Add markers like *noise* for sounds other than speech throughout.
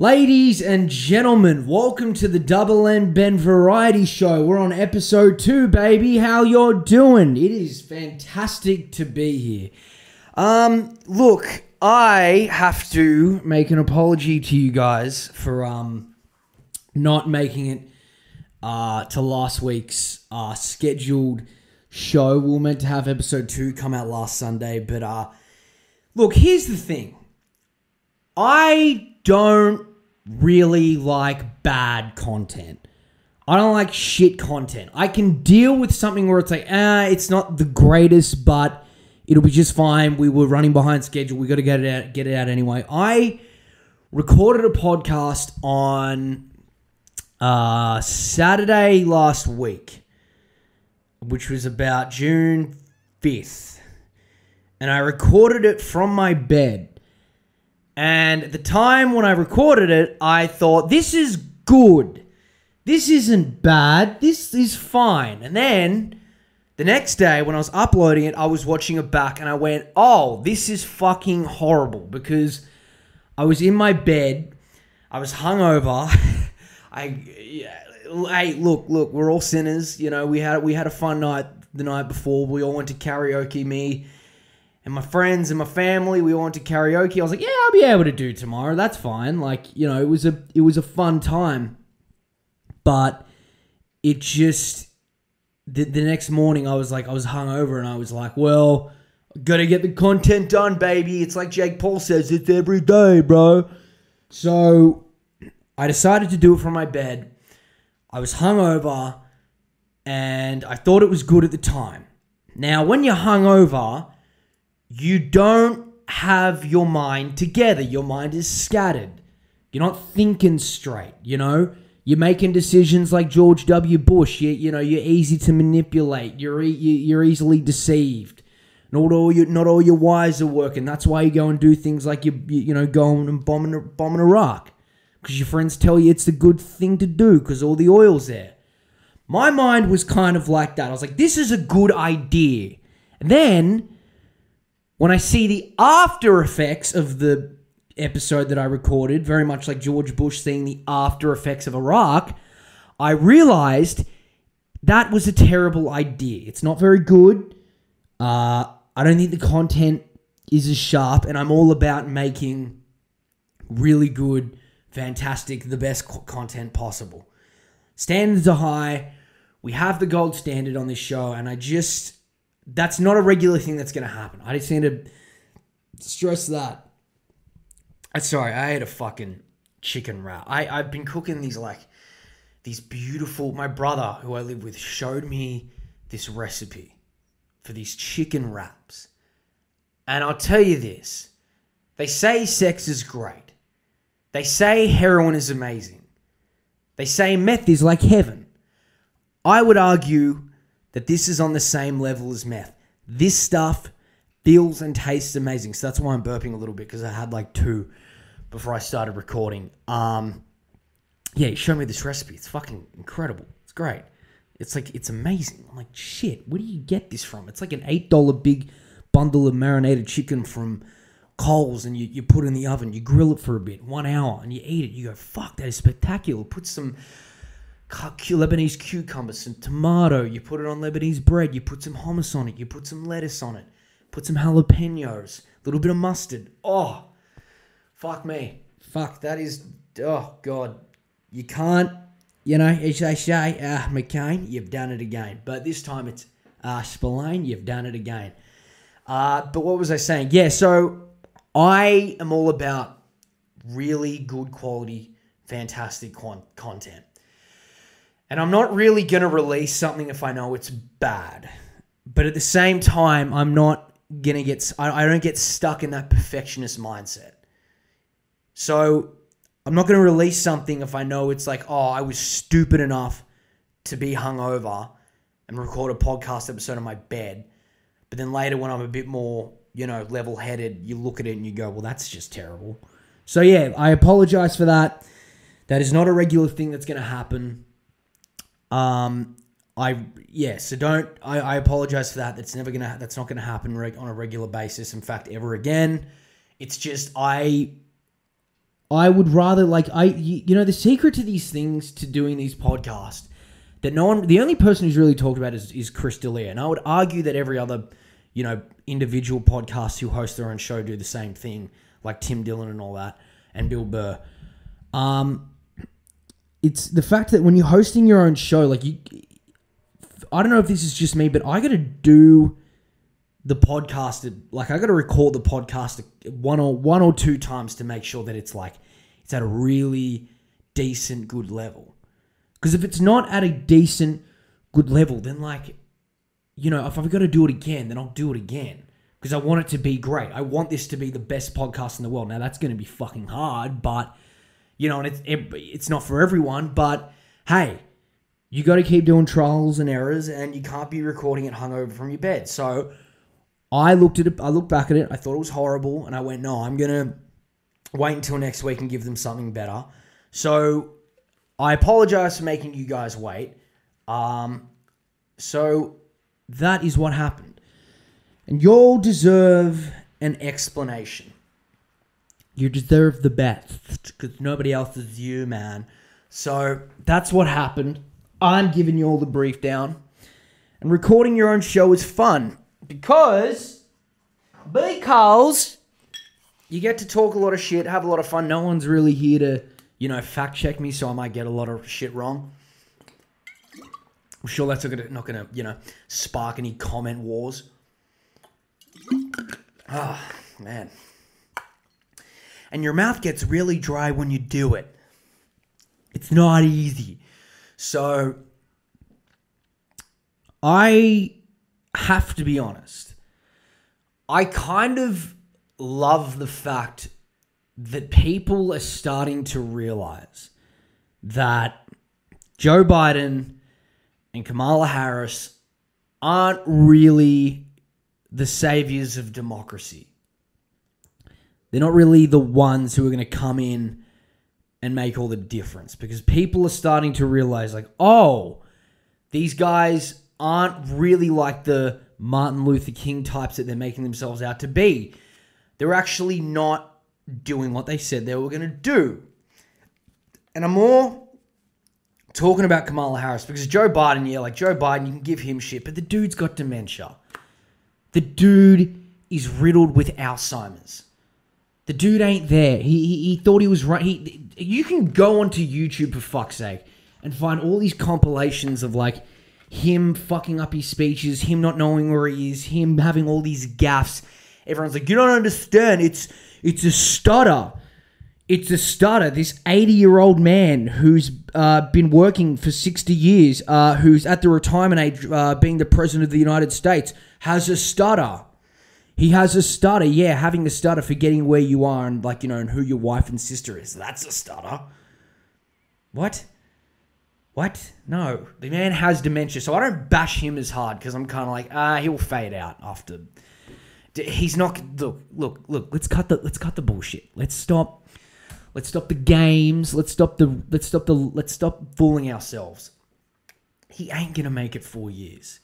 Ladies and gentlemen, welcome to the Double N Ben Variety Show. We're on episode two, baby. How you're doing? It is fantastic to be here. Um, look, I have to make an apology to you guys for um not making it uh to last week's uh scheduled show. We were meant to have episode two come out last Sunday, but uh look, here's the thing. I don't really like bad content. I don't like shit content. I can deal with something where it's like, ah, it's not the greatest, but it'll be just fine. We were running behind schedule. We got to get it out, get it out anyway. I recorded a podcast on uh, Saturday last week, which was about June fifth, and I recorded it from my bed. And at the time when I recorded it, I thought, this is good. This isn't bad. This is fine. And then the next day, when I was uploading it, I was watching it back and I went, oh, this is fucking horrible because I was in my bed. I was hungover. *laughs* I, yeah, hey, look, look, we're all sinners. You know, we had we had a fun night the night before. We all went to karaoke. Me and my friends and my family, we all went to karaoke. I was like, yeah, I'll be able to do tomorrow. That's fine. Like, you know, it was a it was a fun time. But it just the, the next morning I was like I was hungover and I was like, well, gotta get the content done, baby. It's like Jake Paul says, it's every day, bro. So I decided to do it from my bed. I was hungover and I thought it was good at the time. Now, when you're hungover, you don't have your mind together. Your mind is scattered. You're not thinking straight, you know? You're making decisions like George W. Bush. You, you know, you're easy to manipulate. You're, e- you- you're easily deceived. Not all your not all your wires are working. That's why you go and do things like you you, you know going and bombing bombing Iraq because your friends tell you it's the good thing to do because all the oil's there. My mind was kind of like that. I was like, this is a good idea. And then when I see the after effects of the episode that I recorded, very much like George Bush seeing the after effects of Iraq, I realized that was a terrible idea. It's not very good. Uh, I don't think the content is as sharp, and I'm all about making really good, fantastic, the best co- content possible. Standards are high. We have the gold standard on this show, and I just that's not a regular thing that's going to happen. I just need to stress that. I'm sorry, I ate a fucking chicken wrap. I I've been cooking these like these beautiful. My brother, who I live with, showed me this recipe for these chicken wraps, and I'll tell you this: they say sex is great. They say heroin is amazing. They say meth is like heaven. I would argue that this is on the same level as meth. This stuff feels and tastes amazing. So that's why I'm burping a little bit because I had like two before I started recording. Um, yeah, he showed me this recipe. It's fucking incredible. It's great. It's like it's amazing. I'm like, shit, where do you get this from? It's like an eight dollar big bundle of marinated chicken from Coles, and you, you put it in the oven, you grill it for a bit, one hour, and you eat it. You go, fuck, that is spectacular. Put some Lebanese cucumber, some tomato. You put it on Lebanese bread. You put some hummus on it. You put some lettuce on it. Put some jalapenos. A little bit of mustard. Oh, fuck me. Fuck, that is. Oh, God. You can't, you know, as they say, ah, McCain, you've done it again. But this time it's, ah, Spillane, you've done it again. Uh, but what was I saying? Yeah, so I am all about really good quality, fantastic con- content. And I'm not really going to release something if I know it's bad. But at the same time, I'm not going to get, I, I don't get stuck in that perfectionist mindset. So I'm not going to release something if I know it's like, oh, I was stupid enough to be hungover and record a podcast episode on my bed. But then later, when I'm a bit more, you know, level headed, you look at it and you go, well, that's just terrible. So yeah, I apologize for that. That is not a regular thing that's going to happen. Um, I yeah, so don't. I, I apologize for that. That's never gonna. That's not gonna happen on a regular basis. In fact, ever again. It's just I I would rather like I you, know the secret to these things to doing these podcasts that no one the only person who's really talked about is, is Chris D'Elia. And I would argue that every other, you know, individual podcast who host their own show do the same thing, like Tim Dillon and all that, and Bill Burr. Um it's the fact that when you're hosting your own show, like you I don't know if this is just me, but I gotta do the podcast like I got to record the podcast one or one or two times to make sure that it's like it's at a really decent good level. Because if it's not at a decent good level, then like you know, if I've got to do it again, then I'll do it again because I want it to be great. I want this to be the best podcast in the world. Now that's going to be fucking hard, but you know, and it's it, it's not for everyone, but hey, you got to keep doing trials and errors and you can't be recording it hungover from your bed. So I looked at it. I looked back at it. I thought it was horrible, and I went, "No, I'm gonna wait until next week and give them something better." So I apologize for making you guys wait. Um, so that is what happened, and you all deserve an explanation. You deserve the best because nobody else is you, man. So that's what happened. I'm giving you all the brief down. And recording your own show is fun because because you get to talk a lot of shit, have a lot of fun. No one's really here to, you know, fact check me, so I might get a lot of shit wrong. I'm sure that's not gonna, not gonna you know, spark any comment wars. Ah, oh, man. And your mouth gets really dry when you do it. It's not easy. So, I have to be honest. I kind of love the fact that people are starting to realize that Joe Biden and Kamala Harris aren't really the saviors of democracy. They're not really the ones who are going to come in and make all the difference because people are starting to realize, like, oh, these guys aren't really like the Martin Luther King types that they're making themselves out to be. They're actually not doing what they said they were going to do. And I'm more talking about Kamala Harris because Joe Biden, yeah, like Joe Biden, you can give him shit, but the dude's got dementia. The dude is riddled with Alzheimer's. The dude ain't there. He, he, he thought he was right. He, you can go onto YouTube for fuck's sake and find all these compilations of like him fucking up his speeches, him not knowing where he is, him having all these gaffes. Everyone's like, you don't understand. It's it's a stutter. It's a stutter. This 80 year old man who's uh, been working for 60 years, uh, who's at the retirement age, uh, being the president of the United States, has a stutter. He has a stutter. Yeah, having a stutter, forgetting where you are and like you know and who your wife and sister is. That's a stutter. What? What? No, the man has dementia, so I don't bash him as hard because I'm kind of like, ah, he'll fade out after. He's not. Look, look, look. Let's cut the. Let's cut the bullshit. Let's stop. Let's stop the games. Let's stop the. Let's stop the. Let's stop fooling ourselves. He ain't gonna make it four years,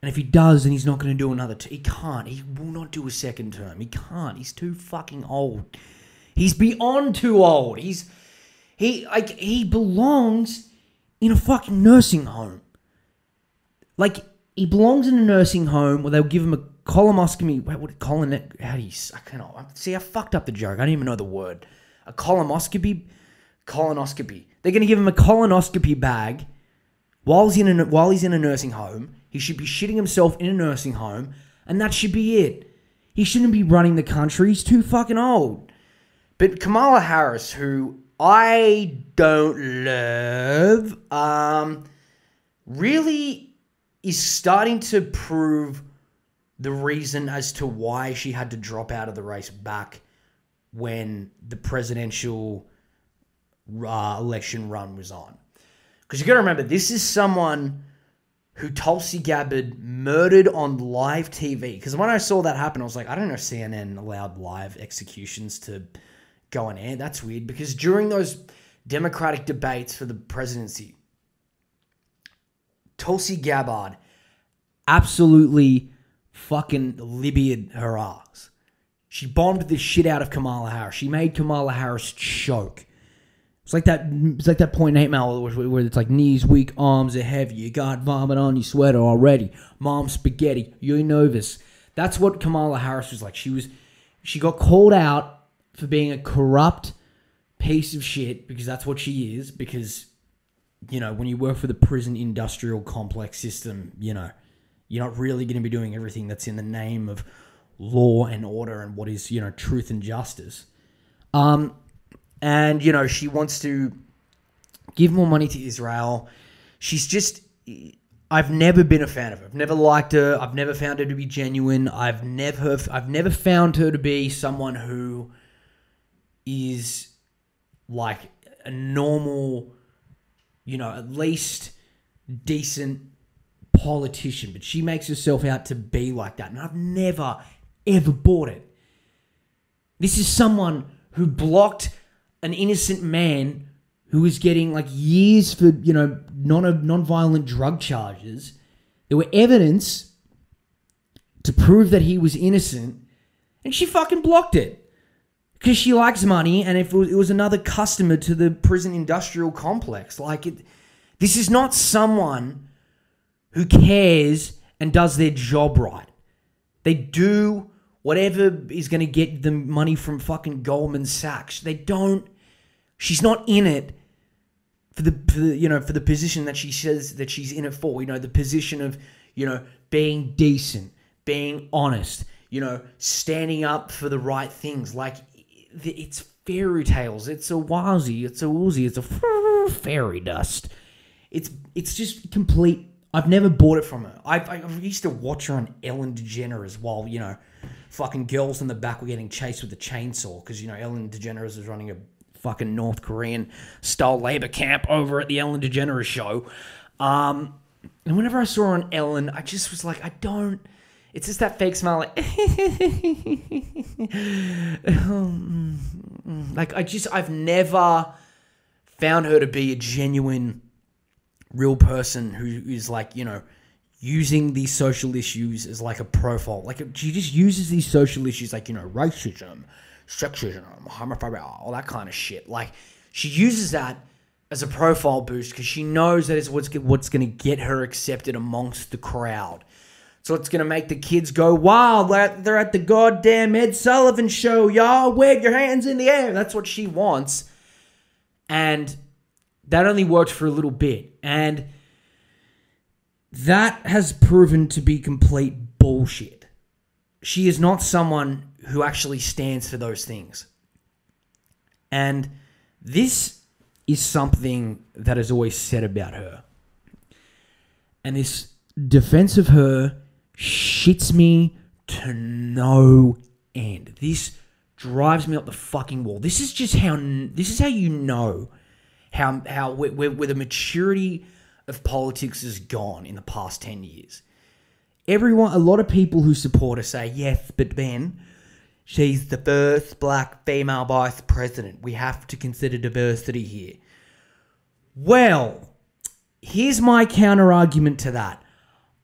and if he does, then he's not gonna do another. T- he can't. He will not do a second term. He can't. He's too fucking old. He's beyond too old. He's he like he belongs in a fucking nursing home. Like he belongs in a nursing home where they'll give him a colonoscopy. Wait, what? Colon? How do you? I cannot. See, I fucked up the joke. I don't even know the word. A colonoscopy. Colonoscopy. They're gonna give him a colonoscopy bag while he's in a, while he's in a nursing home. He should be shitting himself in a nursing home, and that should be it. He shouldn't be running the country. He's too fucking old. But Kamala Harris, who I don't love, um, really is starting to prove the reason as to why she had to drop out of the race back when the presidential uh, election run was on. Because you got to remember, this is someone who Tulsi Gabbard murdered on live TV. Because when I saw that happen, I was like, I don't know, CNN allowed live executions to go on air. That's weird because during those Democratic debates for the presidency, Tulsi Gabbard absolutely fucking libyered her ass. She bombed the shit out of Kamala Harris. She made Kamala Harris choke. It's like that. It's like that point in Eight Mile where, where it's like knees weak, arms are heavy. You got vomit on your sweater already. Mom spaghetti. You're nervous. That's what Kamala Harris was like. She was. She got called out for being a corrupt piece of shit because that's what she is. Because you know when you work for the prison industrial complex system, you know you're not really going to be doing everything that's in the name of law and order and what is you know truth and justice. Um, and you know she wants to give more money to Israel. She's just I've never been a fan of her. I've never liked her. I've never found her to be genuine. I've never I've never found her to be someone who is like a normal, you know, at least decent politician, but she makes herself out to be like that. And I've never ever bought it. This is someone who blocked an innocent man who was getting like years for you know non non-violent drug charges. There were evidence to prove that he was innocent, and she fucking blocked it because she likes money, and if it was, it was another customer to the prison industrial complex, like it, this is not someone who cares and does their job right. They do whatever is going to get them money from fucking Goldman Sachs. They don't. She's not in it for the, for the you know for the position that she says that she's in it for. You know the position of you know being decent, being honest. You know standing up for the right things. Like it's fairy tales. It's a wazi. It's a woozy. It's a *laughs* fairy dust. It's it's just complete. I've never bought it from her. I, I used to watch her on Ellen DeGeneres while you know fucking girls in the back were getting chased with a chainsaw because you know Ellen DeGeneres was running a fucking North Korean style labor camp over at the Ellen DeGeneres show. Um, and whenever I saw her on Ellen, I just was like, I don't. It's just that fake smile, like, *laughs* like I just I've never found her to be a genuine, real person who is like you know using these social issues as like a profile. Like she just uses these social issues like, you know, racism, sexism, homophobia, all that kind of shit. Like she uses that as a profile boost because she knows that is what's what's going to get her accepted amongst the crowd. So it's going to make the kids go, wow, they're at the goddamn Ed Sullivan show, y'all. Wave your hands in the air. That's what she wants. And that only worked for a little bit. And that has proven to be complete bullshit. She is not someone who actually stands for those things. And this is something that is always said about her. And this defense of her shits me to no end. This drives me up the fucking wall. This is just how this is how you know how how where, where the maturity of politics is gone in the past 10 years. Everyone, a lot of people who support her say, yes, but Ben, she's the first black female vice president. We have to consider diversity here. Well, here's my counter argument to that.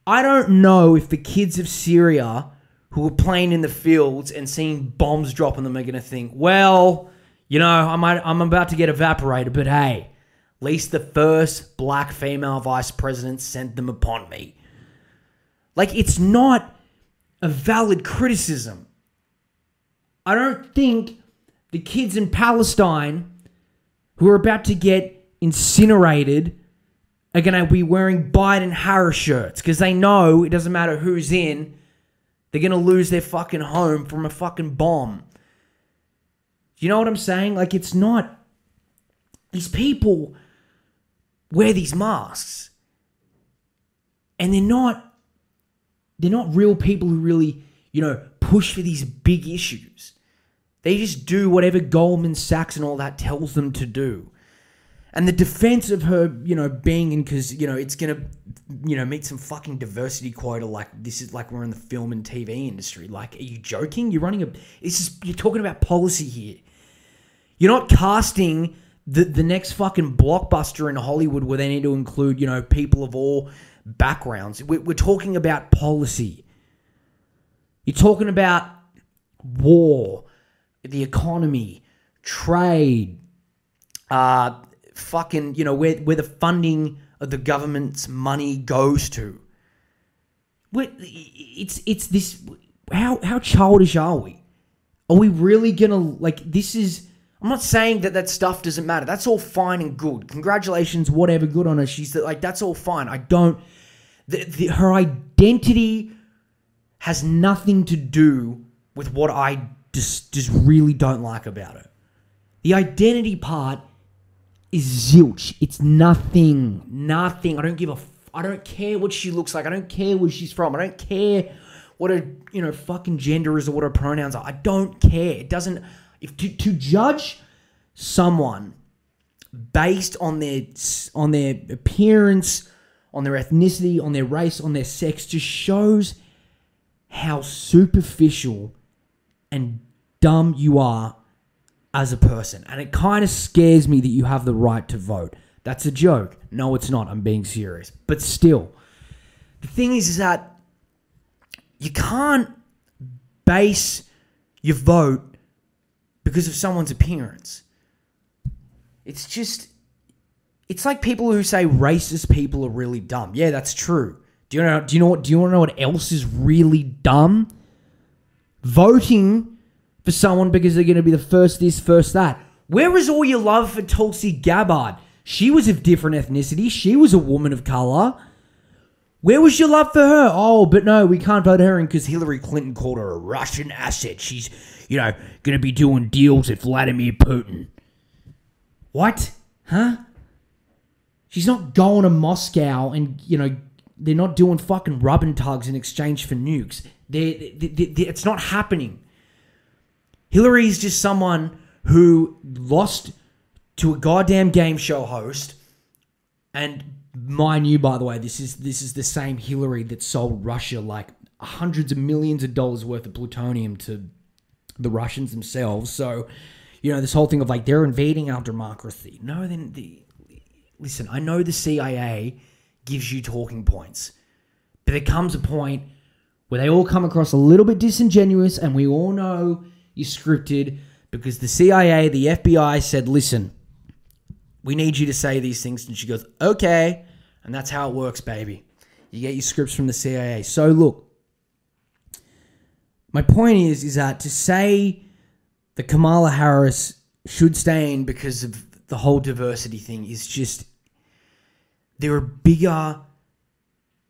I don't know if the kids of Syria who are playing in the fields and seeing bombs drop on them are going to think, well, you know, I might, I'm about to get evaporated, but hey, least the first black female vice president sent them upon me. Like, it's not a valid criticism. I don't think the kids in Palestine who are about to get incinerated are going to be wearing Biden Harris shirts because they know it doesn't matter who's in, they're going to lose their fucking home from a fucking bomb. You know what I'm saying? Like, it's not. These people wear these masks. And they're not they're not real people who really, you know, push for these big issues. They just do whatever Goldman Sachs and all that tells them to do. And the defense of her, you know, being in because, you know, it's gonna, you know, meet some fucking diversity quota like this is like we're in the film and TV industry. Like, are you joking? You're running a it's just you're talking about policy here. You're not casting the the next fucking blockbuster in Hollywood where they need to include you know people of all backgrounds. We're, we're talking about policy. You're talking about war, the economy, trade, uh, fucking, you know, where, where the funding of the government's money goes to. We're, it's it's this. How how childish are we? Are we really gonna like this? Is I'm not saying that that stuff doesn't matter. That's all fine and good. Congratulations, whatever. Good on her. She's like that's all fine. I don't. The, the, her identity has nothing to do with what I just just really don't like about her. The identity part is zilch. It's nothing. Nothing. I don't give a. F- I don't care what she looks like. I don't care where she's from. I don't care what her you know fucking gender is or what her pronouns are. I don't care. It doesn't. If to, to judge someone based on their on their appearance, on their ethnicity, on their race, on their sex, just shows how superficial and dumb you are as a person. And it kind of scares me that you have the right to vote. That's a joke. No, it's not. I'm being serious. But still, the thing is, is that you can't base your vote because of someone's appearance. It's just, it's like people who say racist people are really dumb. Yeah, that's true. Do you know? Do you know what? Do you want to know what else is really dumb? Voting for someone because they're going to be the first this, first that. Where is all your love for Tulsi Gabbard? She was of different ethnicity. She was a woman of color. Where was your love for her? Oh, but no, we can't vote her in because Hillary Clinton called her a Russian asset. She's, you know, going to be doing deals with Vladimir Putin. What? Huh? She's not going to Moscow and, you know, they're not doing fucking rub and tugs in exchange for nukes. They're, they they it's not happening. Hillary's just someone who lost to a goddamn game show host. And mind you, by the way, this is this is the same Hillary that sold Russia like hundreds of millions of dollars worth of plutonium to the Russians themselves. So, you know, this whole thing of like they're invading our democracy. No, then the listen, I know the CIA gives you talking points. But there comes a point where they all come across a little bit disingenuous, and we all know you're scripted because the CIA, the FBI said, listen, we need you to say these things. And she goes, okay. And that's how it works, baby. You get your scripts from the CIA. So look, my point is, is that to say that Kamala Harris should stay in because of the whole diversity thing is just there are bigger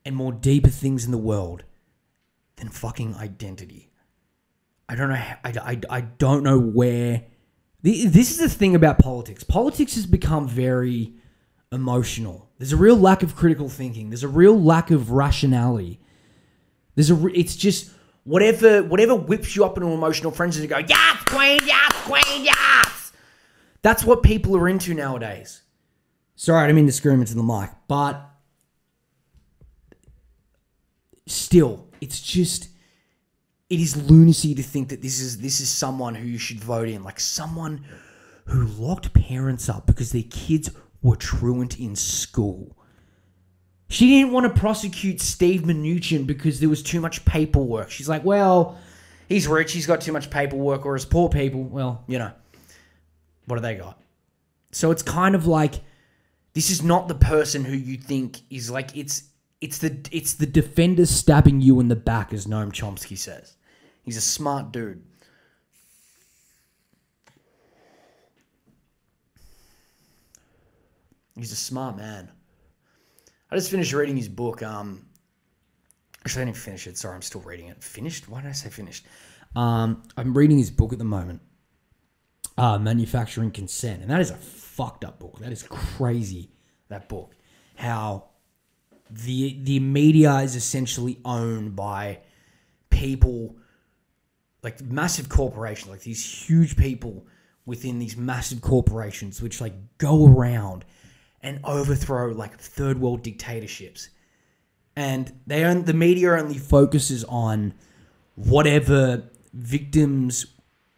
and more deeper things in the world than fucking identity. I don't know. I, I, I don't know where. This is the thing about politics. Politics has become very emotional. There's a real lack of critical thinking. There's a real lack of rationality. There's a. It's just whatever whatever whips you up into emotional frenzy to go yes, queen, yes, queen, yes. That's what people are into nowadays. Sorry, I didn't mean to scream into the mic, but still, it's just it is lunacy to think that this is this is someone who you should vote in, like someone who locked parents up because their kids were truant in school. She didn't want to prosecute Steve Mnuchin because there was too much paperwork. She's like, well, he's rich, he's got too much paperwork, or as poor people, well, you know, what do they got? So it's kind of like this is not the person who you think is like it's it's the it's the defender stabbing you in the back, as Noam Chomsky says. He's a smart dude. He's a smart man. I just finished reading his book. Um, actually, I didn't finish it. Sorry, I'm still reading it. Finished? Why did I say finished? Um, I'm reading his book at the moment. Uh, Manufacturing Consent, and that is a fucked up book. That is crazy. That book, how the the media is essentially owned by people like massive corporations, like these huge people within these massive corporations, which like go around and overthrow like third world dictatorships. And they own, the media only focuses on whatever victims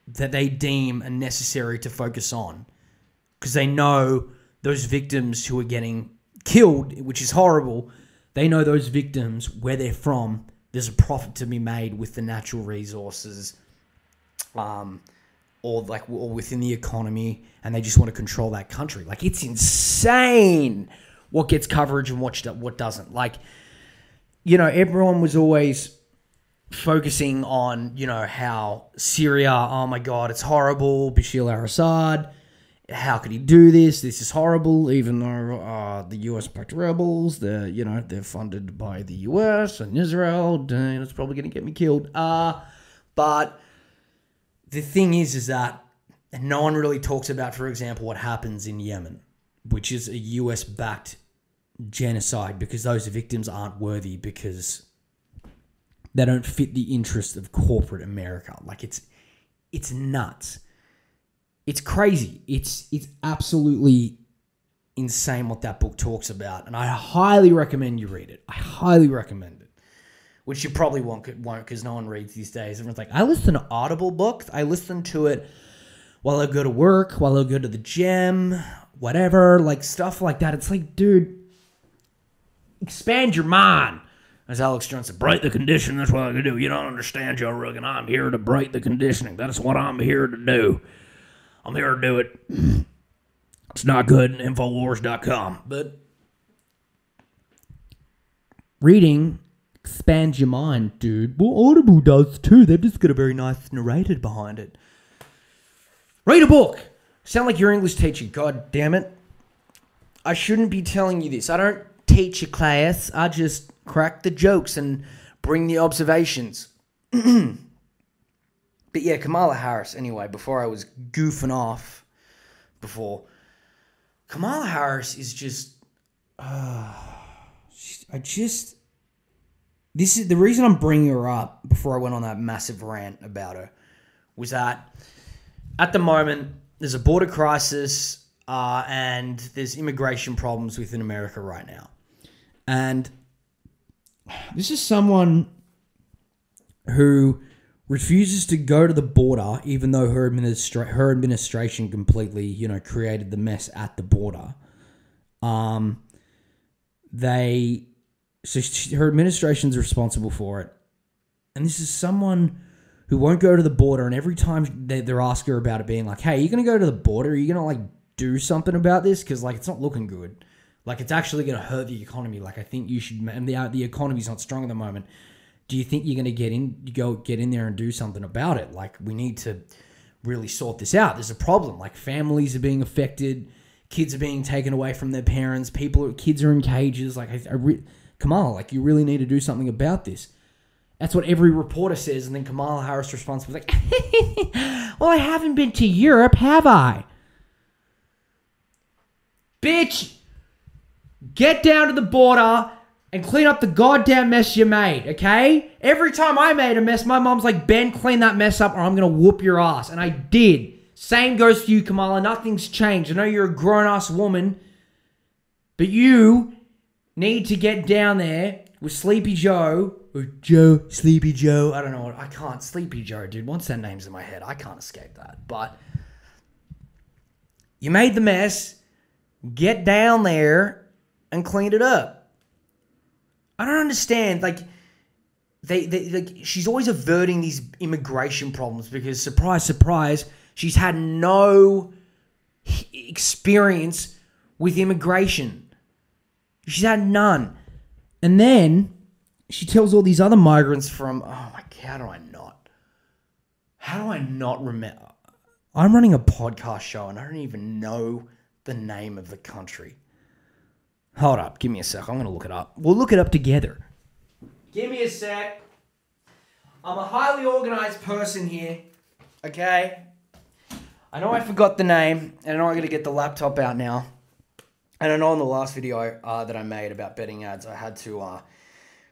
that they deem are necessary to focus on because they know those victims who are getting killed, which is horrible, they know those victims, where they're from, there's a profit to be made with the natural resources um, or like or within the economy, and they just want to control that country. Like it's insane what gets coverage and what what doesn't. Like you know, everyone was always focusing on you know how Syria. Oh my God, it's horrible. Bashar al-Assad. How could he do this? This is horrible. Even though uh, the U.S. backed rebels, they're you know they're funded by the U.S. and Israel. It's probably going to get me killed. Uh but the thing is, is that no one really talks about, for example, what happens in Yemen, which is a US backed genocide because those victims aren't worthy because they don't fit the interest of corporate America. Like it's it's nuts. It's crazy. It's it's absolutely insane what that book talks about, and I highly recommend you read it. I highly recommend it which you probably won't won't because no one reads these days. Everyone's like, I listen to Audible books. I listen to it while I go to work, while I go to the gym, whatever, like stuff like that. It's like, dude, expand your mind. As Alex Jones said, break the conditioning. That's what I can do. You don't understand, Joe Rogan. I'm here to break the conditioning. That's what I'm here to do. I'm here to do it. *clears throat* It's not good. In Infowars.com. But reading expands your mind, dude. Well, Audible does too. They've just got a very nice narrator behind it. Read a book. Sound like your English teacher. God damn it. I shouldn't be telling you this. I don't teach a class. I just crack the jokes and bring the observations. *clears throat* but yeah, Kamala Harris, anyway, before I was goofing off before, Kamala Harris is just. Uh, I just this is the reason I'm bringing her up before I went on that massive rant about her was that at the moment there's a border crisis uh, and there's immigration problems within America right now, and this is someone who refuses to go to the border, even though her administra- her administration completely, you know, created the mess at the border. Um, they so she, her administration's responsible for it. And this is someone who won't go to the border. And every time they, they're asking her about it, being like, hey, are you going to go to the border? Are you going to like do something about this? Because like it's not looking good. Like it's actually going to hurt the economy. Like I think you should. And the uh, the economy's not strong at the moment. Do you think you're going to get in? Go get in there and do something about it? Like we need to really sort this out. There's a problem. Like families are being affected. Kids are being taken away from their parents. People, kids are in cages. Like I, I Kamala, like you really need to do something about this. That's what every reporter says, and then Kamala Harris responds with like, *laughs* "Well, I haven't been to Europe, have I?" Bitch, get down to the border and clean up the goddamn mess you made, okay? Every time I made a mess, my mom's like, Ben, clean that mess up or I'm gonna whoop your ass. And I did. Same goes to you, Kamala. Nothing's changed. I know you're a grown ass woman, but you need to get down there with Sleepy Joe or Joe, Sleepy Joe. I don't know. What. I can't. Sleepy Joe, dude. Once that name's in my head, I can't escape that. But you made the mess. Get down there and clean it up. I don't understand. Like, they, they like she's always averting these immigration problems because surprise, surprise, she's had no experience with immigration. She's had none. And then she tells all these other migrants from, oh my God, how do I not? How do I not remember? I'm running a podcast show and I don't even know the name of the country. Hold up, give me a sec. I'm going to look it up. We'll look it up together. Give me a sec. I'm a highly organized person here. Okay? I know I forgot the name, and I know I got to get the laptop out now. And I know in the last video uh, that I made about betting ads, I had to uh,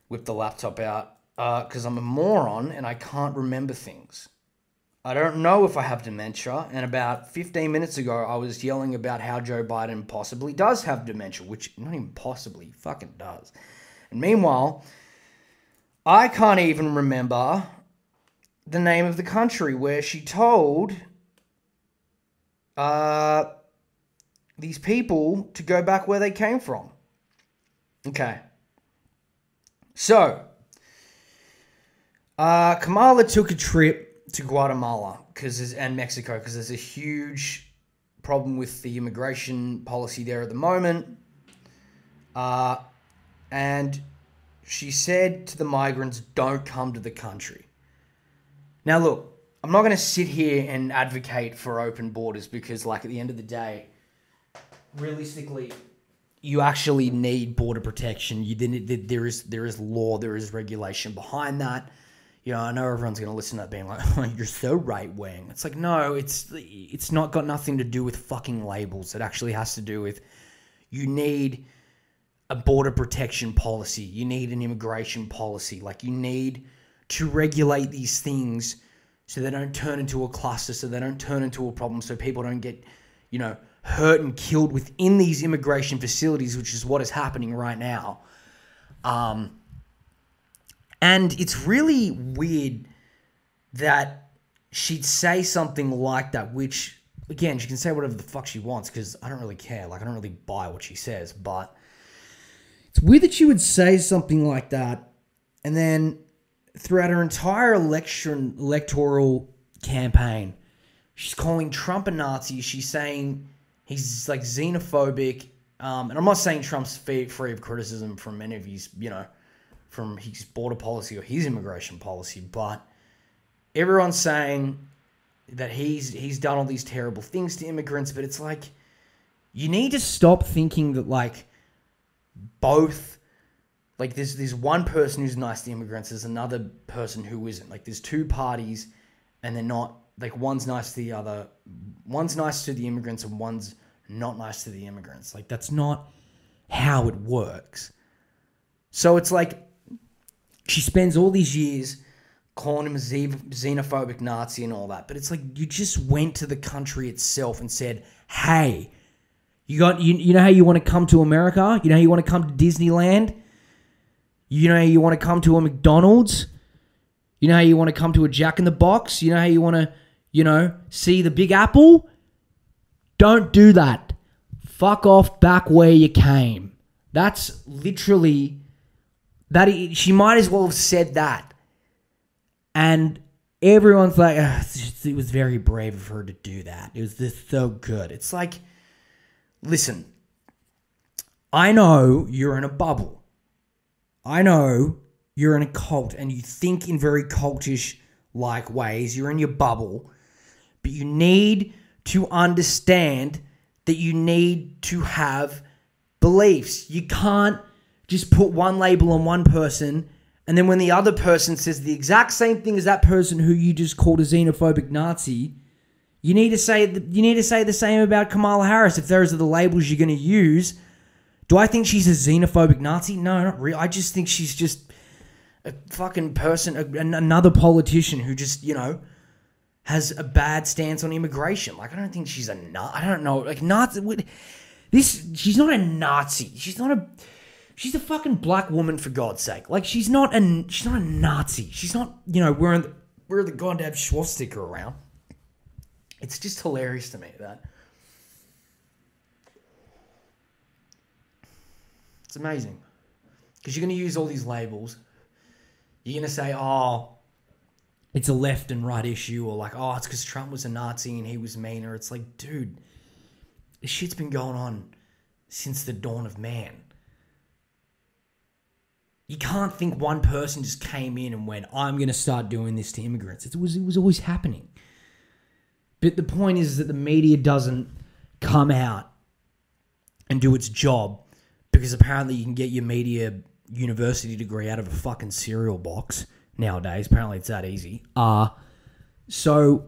whip the laptop out because uh, I'm a moron and I can't remember things. I don't know if I have dementia. And about 15 minutes ago, I was yelling about how Joe Biden possibly does have dementia, which not even possibly, fucking does. And meanwhile, I can't even remember the name of the country where she told uh, these people to go back where they came from. Okay. So, uh, Kamala took a trip to Guatemala because and Mexico because there's a huge problem with the immigration policy there at the moment. Uh, and she said to the migrants, "Don't come to the country." Now, look, I'm not going to sit here and advocate for open borders because, like, at the end of the day, realistically, you actually need border protection. You didn't. There is there is law, there is regulation behind that. You know, I know everyone's going to listen to that being like, *laughs* oh, "You're so right wing." It's like, no, it's it's not got nothing to do with fucking labels. It actually has to do with you need a border protection policy. You need an immigration policy. Like you need to regulate these things so they don't turn into a cluster, so they don't turn into a problem, so people don't get, you know, hurt and killed within these immigration facilities, which is what is happening right now. Um, and it's really weird that she'd say something like that, which, again, she can say whatever the fuck she wants because I don't really care. Like, I don't really buy what she says, but it's weird that she would say something like that and then throughout her entire election electoral campaign, she's calling Trump a Nazi. She's saying he's like xenophobic. Um, and I'm not saying Trump's free, free of criticism from any of his, you know, from his border policy or his immigration policy, but everyone's saying that he's he's done all these terrible things to immigrants. But it's like you need to stop thinking that like both like there's there's one person who's nice to immigrants, there's another person who isn't. Like there's two parties, and they're not like one's nice to the other, one's nice to the immigrants, and one's not nice to the immigrants. Like that's not how it works. So it's like she spends all these years calling him a xenophobic Nazi and all that, but it's like you just went to the country itself and said, "Hey, you got you, you know how you want to come to America? You know how you want to come to Disneyland? You know how you want to come to a McDonald's? You know how you want to come to a Jack in the Box? You know how you want to, you know, see the Big Apple? Don't do that. Fuck off back where you came. That's literally that she might as well have said that. And everyone's like, it was very brave of her to do that. It was just so good. It's like, listen, I know you're in a bubble. I know you're in a cult and you think in very cultish like ways. You're in your bubble, but you need to understand that you need to have beliefs. You can't just put one label on one person and then when the other person says the exact same thing as that person who you just called a xenophobic Nazi, you need to say you need to say the same about Kamala Harris if those are the labels you're going to use do I think she's a xenophobic Nazi? No, not really. I just think she's just a fucking person, a, another politician who just, you know, has a bad stance on immigration. Like, I don't think she's a nut. I don't know. Like, Nazi. This, she's not a Nazi. She's not a. She's a fucking black woman for God's sake. Like, she's not a. She's not a Nazi. She's not, you know, wearing the, wearing the goddamn swastika around. It's just hilarious to me that It's amazing. Because you're going to use all these labels. You're going to say, oh, it's a left and right issue, or like, oh, it's because Trump was a Nazi and he was meaner. It's like, dude, this shit's been going on since the dawn of man. You can't think one person just came in and went, I'm going to start doing this to immigrants. It was, it was always happening. But the point is that the media doesn't come out and do its job because apparently you can get your media university degree out of a fucking cereal box nowadays. Apparently it's that easy. Uh so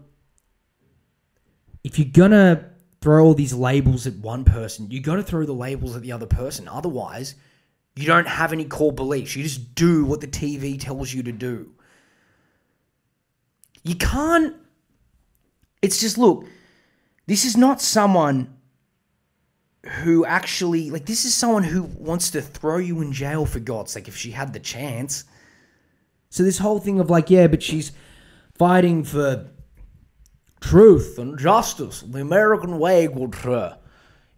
if you're gonna throw all these labels at one person, you got to throw the labels at the other person. Otherwise, you don't have any core beliefs. You just do what the TV tells you to do. You can't. It's just look. This is not someone who actually like this is someone who wants to throw you in jail for God's sake if she had the chance. So this whole thing of like, yeah, but she's fighting for truth and justice, the American way.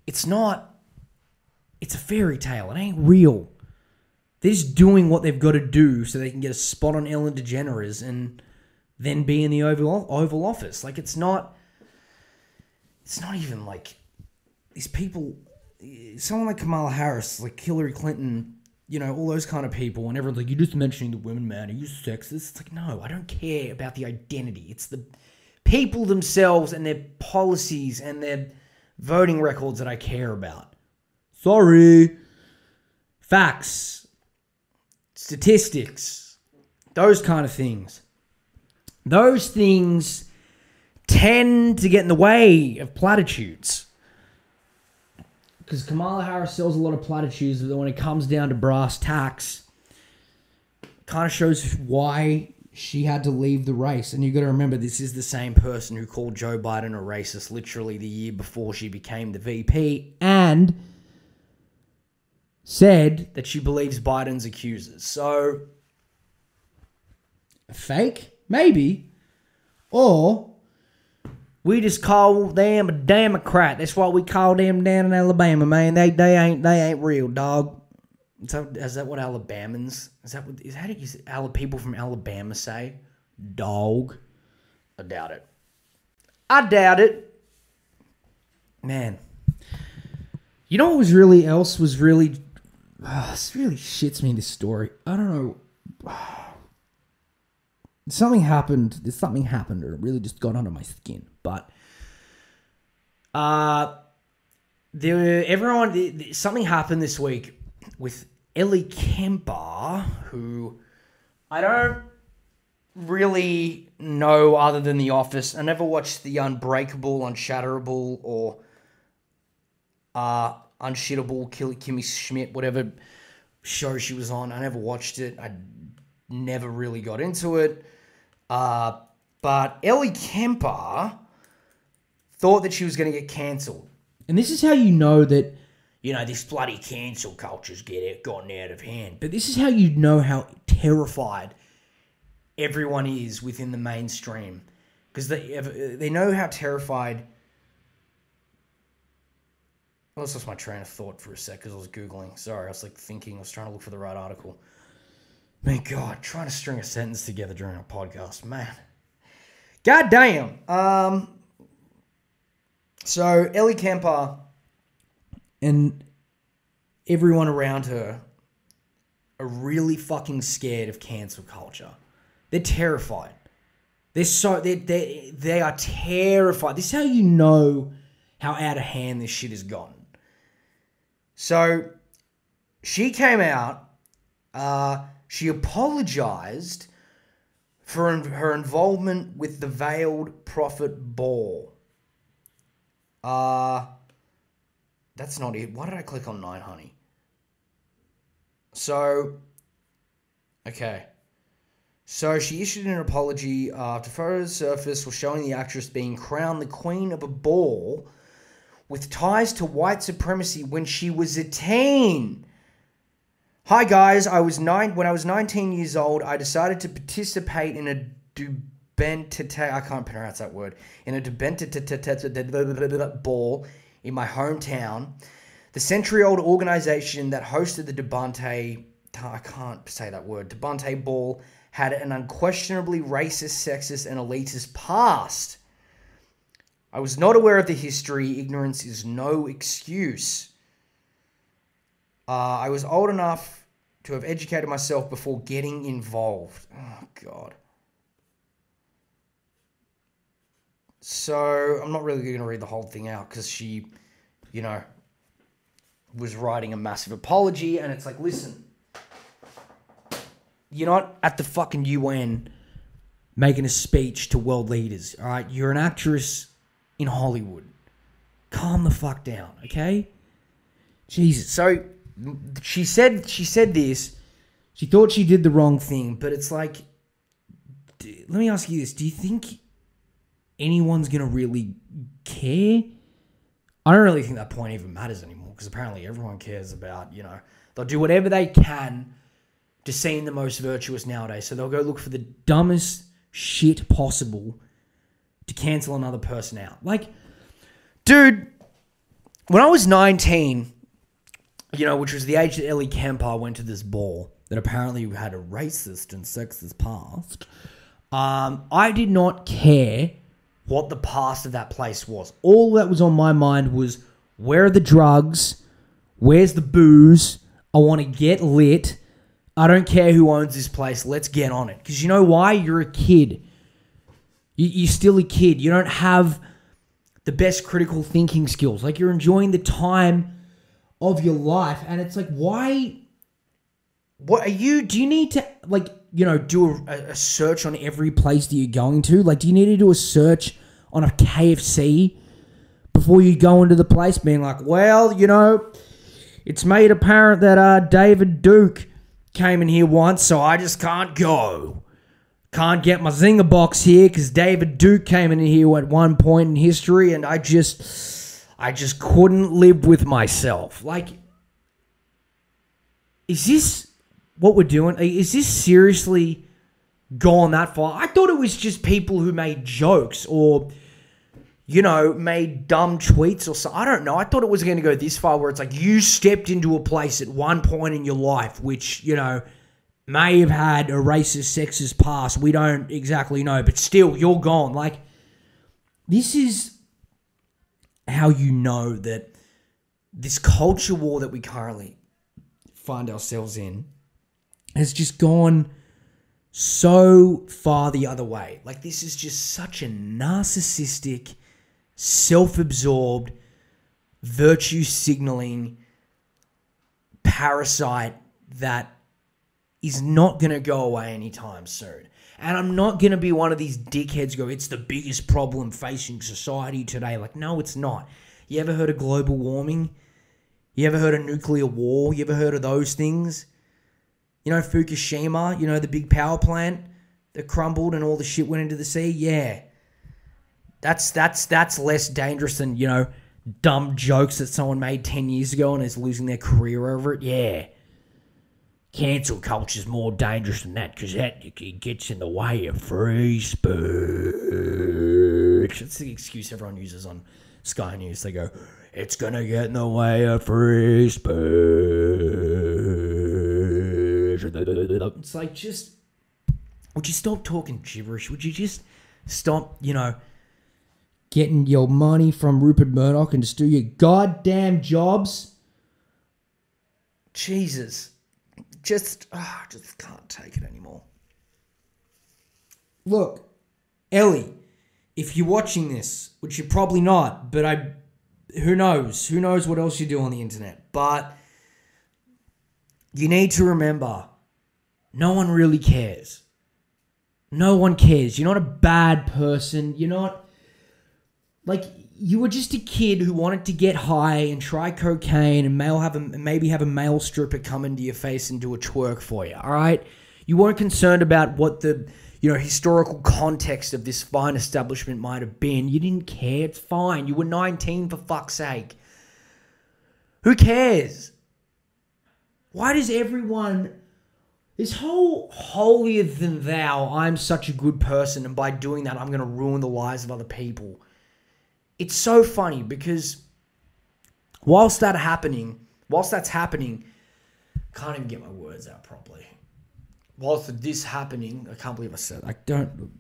It's not. It's a fairy tale. It ain't real. They're just doing what they've got to do so they can get a spot on Ellen DeGeneres, and then be in the Oval Oval Office. Like it's not. It's not even like these people. Someone like Kamala Harris, like Hillary Clinton, you know, all those kind of people, and everyone's like, "You're just mentioning the women, man. Are you sexist?" It's like, no, I don't care about the identity. It's the people themselves and their policies and their voting records that I care about. Sorry. Facts, statistics, those kind of things. Those things tend to get in the way of platitudes. Because Kamala Harris sells a lot of platitudes, but when it comes down to brass tacks, kind of shows why she had to leave the race. And you got to remember, this is the same person who called Joe Biden a racist literally the year before she became the VP and said that she believes Biden's accusers. So, fake? Maybe. Or we just call them a Democrat. That's what we call them down in Alabama, man. They they ain't they ain't real, dog. Is that, is that what Alabamans? Is that what is how do you people from Alabama say? Dog. I doubt it. I doubt it. Man. You know what was really else was really uh, this really shits me this story. I don't know. *sighs* something happened. There's something happened, and it really just got under my skin. But uh, there, everyone, something happened this week with Ellie Kemper, who I don't really know other than The Office. I never watched The Unbreakable, Unshatterable, or uh, Unshittable, Kimmy Schmidt, whatever show she was on. I never watched it. I never really got into it. Uh, but Ellie Kemper thought that she was going to get cancelled. And this is how you know that, you know, this bloody cancel culture's get it, gotten out of hand. But this is how you know how terrified everyone is within the mainstream. Because they, they know how terrified. That's just my train of thought for a sec because I was Googling. Sorry, I was like thinking, I was trying to look for the right article. Man, God, trying to string a sentence together during a podcast, man. God damn. Um, so Ellie Kemper and everyone around her are really fucking scared of cancel culture. They're terrified. They're so they they they are terrified. This is how you know how out of hand this shit has gotten. So she came out. Uh, she apologized for her involvement with the Veiled Prophet Ball. Uh, that's not it. Why did I click on Nine Honey? So, okay. So she issued an apology after photos surfaced were showing the actress being crowned the queen of a ball with ties to white supremacy when she was a teen. Hi guys, I was nine when I was 19 years old. I decided to participate in a dubentite. I can't pronounce that word. In a dubentite ball in my hometown, the century-old organization that hosted the Dubante. I can't say that word. Dubante Ball had an unquestionably racist, sexist, and elitist past. I was not aware of the history. Ignorance is no excuse. Uh, I was old enough to have educated myself before getting involved. Oh, God. So I'm not really going to read the whole thing out because she, you know, was writing a massive apology. And it's like, listen, you're not at the fucking UN making a speech to world leaders, all right? You're an actress in Hollywood. Calm the fuck down, okay? Jesus. So she said she said this. She thought she did the wrong thing, but it's like let me ask you this. Do you think anyone's to really care? I don't really think that point even matters anymore because apparently everyone cares about, you know, they'll do whatever they can to seem the most virtuous nowadays. So they'll go look for the dumbest shit possible to cancel another person out. Like, dude, when I was 19, you know, which was the age that Ellie Kemper went to this ball that apparently had a racist and sexist past. Um, I did not care what the past of that place was. All that was on my mind was where are the drugs? Where's the booze? I want to get lit. I don't care who owns this place. Let's get on it. Because you know why? You're a kid. You, you're still a kid. You don't have the best critical thinking skills. Like you're enjoying the time of your life. And it's like, why? What are you? Do you need to, like, you know, do a, a search on every place that you're going to? Like, do you need to do a search on a KFC before you go into the place, being like, well, you know, it's made apparent that uh, David Duke came in here once, so I just can't go. Can't get my zinger box here because David Duke came in here at one point in history, and I just, I just couldn't live with myself. Like, is this what we're doing? Is this seriously gone that far? I thought it was just people who made jokes or you know, made dumb tweets or so. I don't know. I thought it was going to go this far where it's like you stepped into a place at one point in your life which, you know, may have had a racist, sexist past. We don't exactly know, but still, you're gone. Like, this is how you know that this culture war that we currently find ourselves in has just gone so far the other way. Like, this is just such a narcissistic self absorbed, virtue signaling parasite that is not going to go away anytime soon. And I'm not going to be one of these dickheads go, it's the biggest problem facing society today. Like, no, it's not. You ever heard of global warming? You ever heard of nuclear war? You ever heard of those things? You know, Fukushima, you know, the big power plant that crumbled and all the shit went into the sea? Yeah. That's that's that's less dangerous than you know dumb jokes that someone made ten years ago and is losing their career over it. Yeah, cancel culture is more dangerous than that because that it gets in the way of free speech. That's the excuse everyone uses on Sky News. They go, "It's gonna get in the way of free speech." It's like just would you stop talking gibberish? Would you just stop? You know getting your money from Rupert Murdoch and just do your goddamn jobs. Jesus. Just, oh, just can't take it anymore. Look, Ellie, if you're watching this, which you're probably not, but I, who knows? Who knows what else you do on the internet? But you need to remember no one really cares. No one cares. You're not a bad person. You're not like you were just a kid who wanted to get high and try cocaine and male have a, maybe have a male stripper come into your face and do a twerk for you. All right, you weren't concerned about what the you know historical context of this fine establishment might have been. You didn't care. It's fine. You were 19 for fuck's sake. Who cares? Why does everyone this whole holier than thou, I'm such a good person, and by doing that, I'm going to ruin the lives of other people it's so funny because whilst that happening, whilst that's happening, can't even get my words out properly. Whilst this happening, I can't believe I said I don't.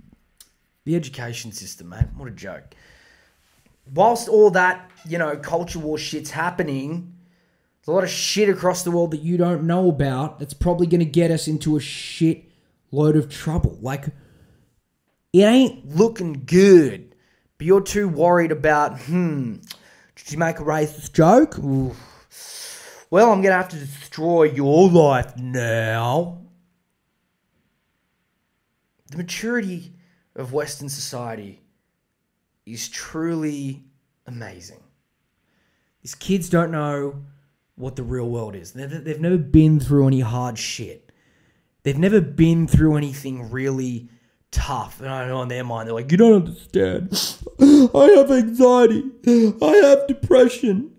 The education system, man, what a joke. Whilst all that, you know, culture war shit's happening, there's a lot of shit across the world that you don't know about that's probably going to get us into a shit load of trouble. Like, it ain't looking good but you're too worried about, hmm, did you make a racist joke? Well, I'm going to have to destroy your life now. The maturity of Western society is truly amazing. These kids don't know what the real world is. They've never been through any hard shit. They've never been through anything really tough. And I know in their mind, they're like, you don't understand. I have anxiety. I have depression.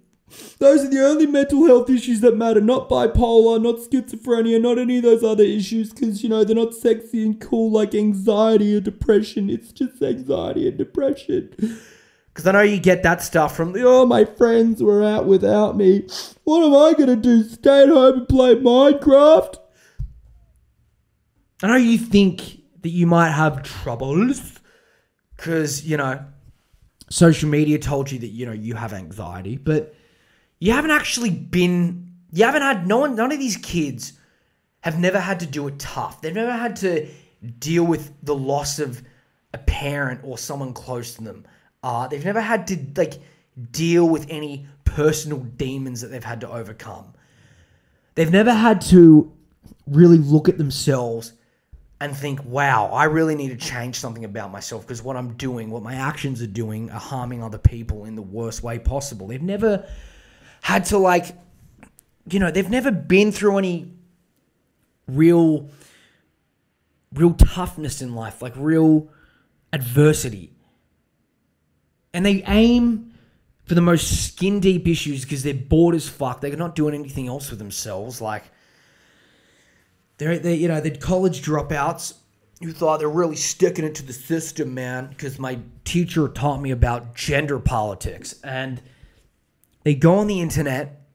Those are the only mental health issues that matter, not bipolar, not schizophrenia, not any of those other issues, because, you know, they're not sexy and cool like anxiety or depression. It's just anxiety and depression. Because I know you get that stuff from, oh, my friends were out without me. What am I going to do? Stay at home and play Minecraft? I know you think that you might have troubles because, you know, social media told you that, you know, you have anxiety, but you haven't actually been, you haven't had, no one, none of these kids have never had to do it tough. They've never had to deal with the loss of a parent or someone close to them. Uh, they've never had to, like, deal with any personal demons that they've had to overcome. They've never had to really look at themselves and think, wow, I really need to change something about myself because what I'm doing, what my actions are doing, are harming other people in the worst way possible. They've never had to, like, you know, they've never been through any real, real toughness in life, like real adversity. And they aim for the most skin deep issues because they're bored as fuck. They're not doing anything else with themselves. Like, they're, they you know, the college dropouts who thought they're really sticking it to the system, man, because my teacher taught me about gender politics. And they go on the internet,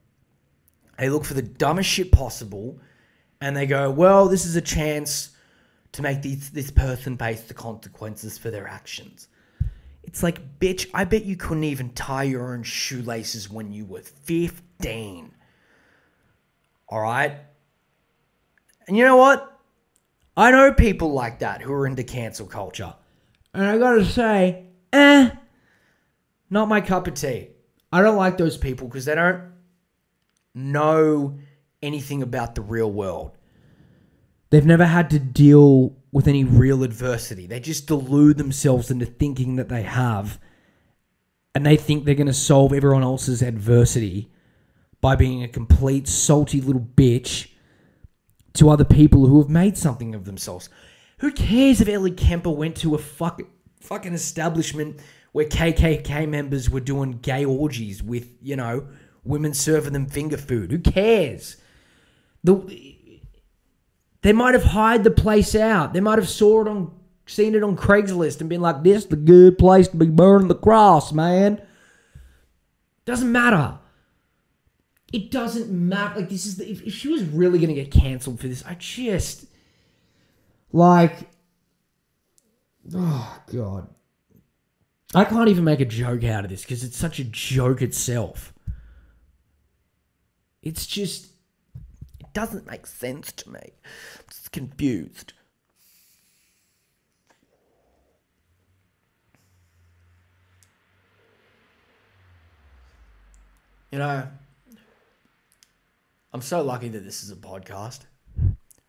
they look for the dumbest shit possible, and they go, well, this is a chance to make these, this person face the consequences for their actions. It's like, bitch, I bet you couldn't even tie your own shoelaces when you were 15. All right? And you know what? I know people like that who are into cancel culture. And I gotta say, eh, not my cup of tea. I don't like those people because they don't know anything about the real world. They've never had to deal with any real adversity. They just delude themselves into thinking that they have. And they think they're going to solve everyone else's adversity by being a complete salty little bitch to other people who have made something of themselves. Who cares if Ellie Kemper went to a fuck, fucking establishment where KKK members were doing gay orgies with, you know, women serving them finger food? Who cares? The they might have hired the place out. They might have saw it on seen it on Craigslist and been like, "This the good place to be burning the cross, man." Doesn't matter. It doesn't matter. Like this is the, if, if she was really gonna get cancelled for this, I just like, oh god, I can't even make a joke out of this because it's such a joke itself. It's just it doesn't make sense to me. I'm just confused. You know, I'm so lucky that this is a podcast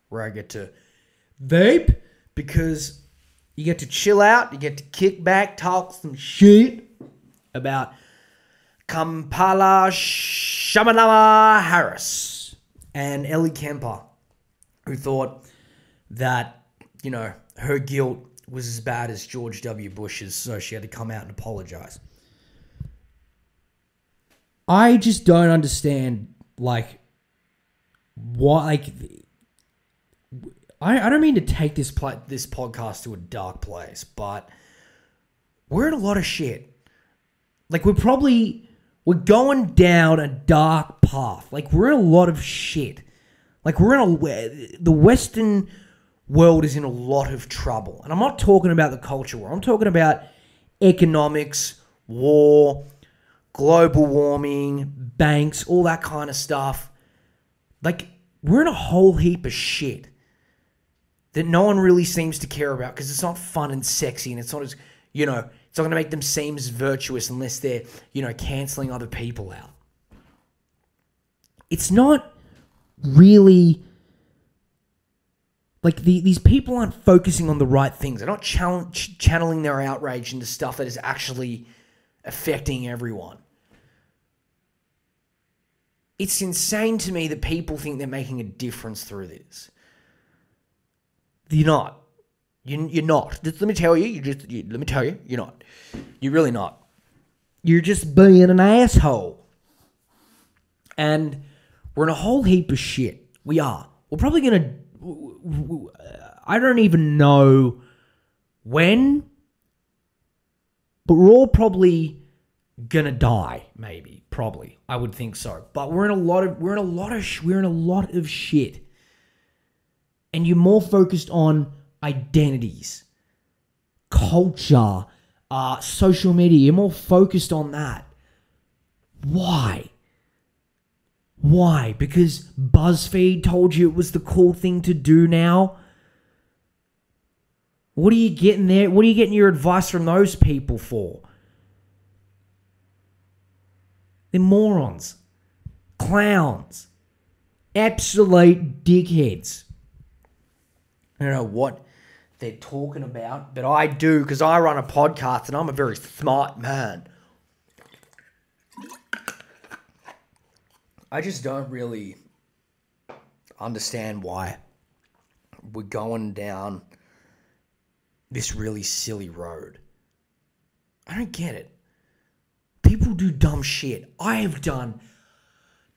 where I get to vape because you get to chill out, you get to kick back, talk some shit about Kamala Shamanama Harris and Ellie Kemper, who thought that, you know, her guilt was as bad as George W. Bush's, so she had to come out and apologize. I just don't understand, like, why, like, I, I don't mean to take this pl- this podcast to a dark place, but we're in a lot of shit. Like, we're probably we're going down a dark path. Like we're in a lot of shit. Like we're in a the Western world is in a lot of trouble, and I'm not talking about the culture war. I'm talking about economics, war, global warming, banks, all that kind of stuff. Like we're in a whole heap of shit that no one really seems to care about because it's not fun and sexy and it's not as you know it's not going to make them seem as virtuous unless they're, you know, canceling other people out. It's not really like the, these people aren't focusing on the right things. They're not ch- channeling their outrage into stuff that is actually affecting everyone. It's insane to me that people think they're making a difference through this. You're not. You, you're not. Just let me tell you. You just you, let me tell you. You're not. You're really not. You're just being an asshole. And we're in a whole heap of shit. We are. We're probably gonna. I don't even know when, but we're all probably gonna die. Maybe, probably. I would think so. But we're in a lot of. We're in a lot of. We're in a lot of shit. And you're more focused on identities, culture, uh, social media. You're more focused on that. Why? Why? Because BuzzFeed told you it was the cool thing to do now? What are you getting there? What are you getting your advice from those people for? They're morons, clowns, absolute dickheads. I don't know what they're talking about, but I do because I run a podcast and I'm a very smart man. I just don't really understand why we're going down this really silly road. I don't get it. People do dumb shit. I have done.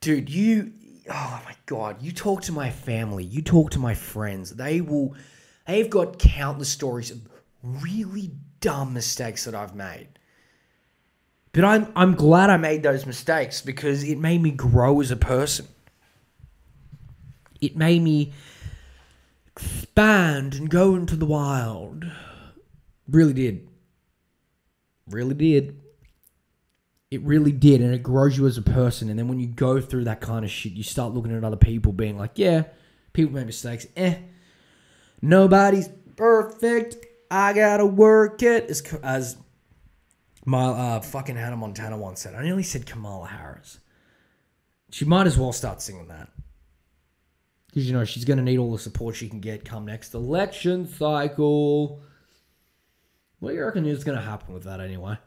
Dude, you. Oh my god. You talk to my family, you talk to my friends. They will. They've got countless stories of really dumb mistakes that I've made. But I'm, I'm glad I made those mistakes because it made me grow as a person. It made me expand and go into the wild. Really did. Really did. It really did, and it grows you as a person. And then when you go through that kind of shit, you start looking at other people, being like, "Yeah, people make mistakes. Eh, nobody's perfect. I gotta work it." As as my uh, fucking Hannah Montana once said, I nearly said Kamala Harris. She might as well start singing that. Because, you know, she's going to need all the support she can get come next election cycle. What do you reckon is going to happen with that anyway?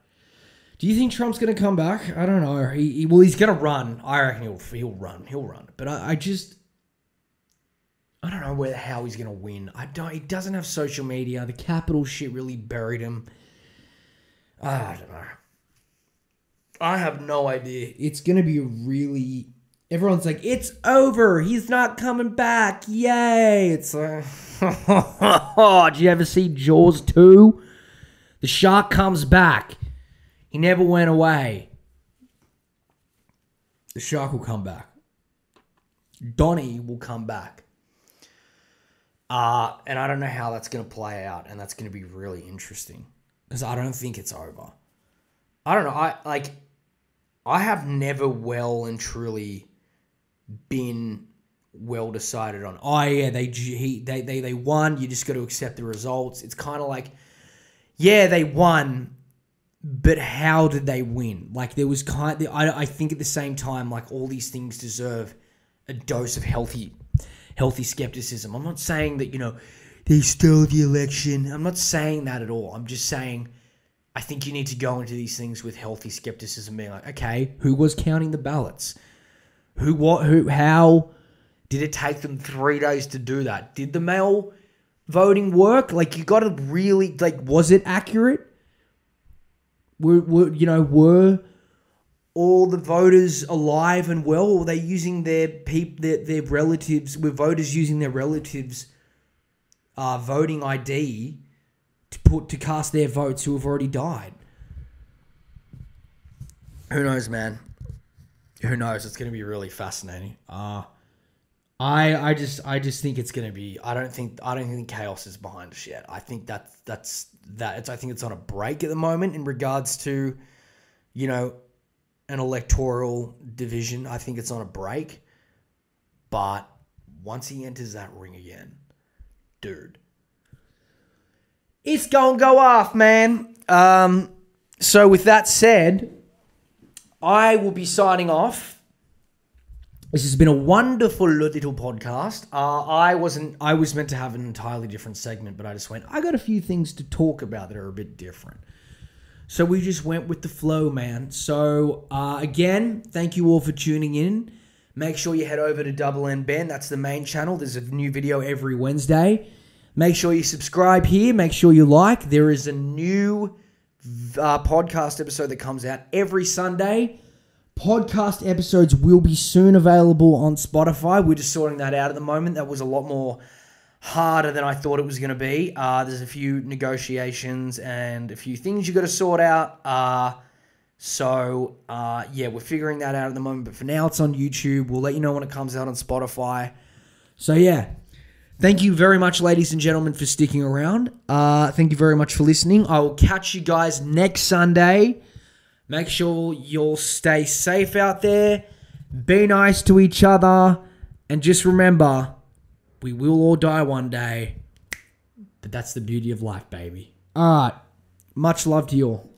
Do you think Trump's going to come back? I don't know. He, he well, he's going to run. I reckon he'll he'll run. He'll run. But I, I just I don't know where how he's going to win. I don't. He doesn't have social media. The Capitol shit really buried him. Ah, I don't know. I have no idea. It's going to be really. Everyone's like, it's over. He's not coming back. Yay. It's like, *laughs* oh, did you ever see Jaws 2? The shark comes back. He never went away. The shark will come back. Donnie will come back. Uh, and I don't know how that's going to play out, and that's going to be really interesting because I don't think it's over. I don't know. I like. I have never well and truly been well decided on. Oh yeah, they he they they they won. You just got to accept the results. It's kind of like, yeah, they won, but how did they win? Like there was kind. Of, I I think at the same time, like all these things deserve a dose of healthy healthy skepticism. I'm not saying that you know they stole the election. I'm not saying that at all. I'm just saying I think you need to go into these things with healthy skepticism, being like, okay, who was counting the ballots? Who what who how did it take them three days to do that? Did the mail voting work? Like you gotta really like was it accurate? Were, were you know, were all the voters alive and well? Were they using their peop their, their relatives? Were voters using their relatives' uh, voting ID to put to cast their votes who have already died? Who knows, man? Who knows? It's going to be really fascinating. Uh I I just I just think it's to be. I don't think I don't think chaos is behind us yet. I think that that's that. It's, I think it's on a break at the moment in regards to, you know, an electoral division. I think it's on a break. But once he enters that ring again, dude, it's gonna go off, man. Um, so with that said, I will be signing off. This has been a wonderful little podcast. Uh, I wasn't. I was meant to have an entirely different segment, but I just went. I got a few things to talk about that are a bit different. So we just went with the flow, man. So uh, again, thank you all for tuning in. Make sure you head over to Double N Ben. That's the main channel. There's a new video every Wednesday. Make sure you subscribe here. Make sure you like. There is a new uh, podcast episode that comes out every Sunday. Podcast episodes will be soon available on Spotify. We're just sorting that out at the moment. That was a lot more harder than I thought it was going to be. Uh, there's a few negotiations and a few things you got to sort out. Uh, so uh, yeah, we're figuring that out at the moment. But for now, it's on YouTube. We'll let you know when it comes out on Spotify. So yeah, Thank you very much, ladies and gentlemen, for sticking around. Uh, thank you very much for listening. I will catch you guys next Sunday. Make sure you'll stay safe out there. Be nice to each other. And just remember, we will all die one day. But that's the beauty of life, baby. All right. Much love to you all.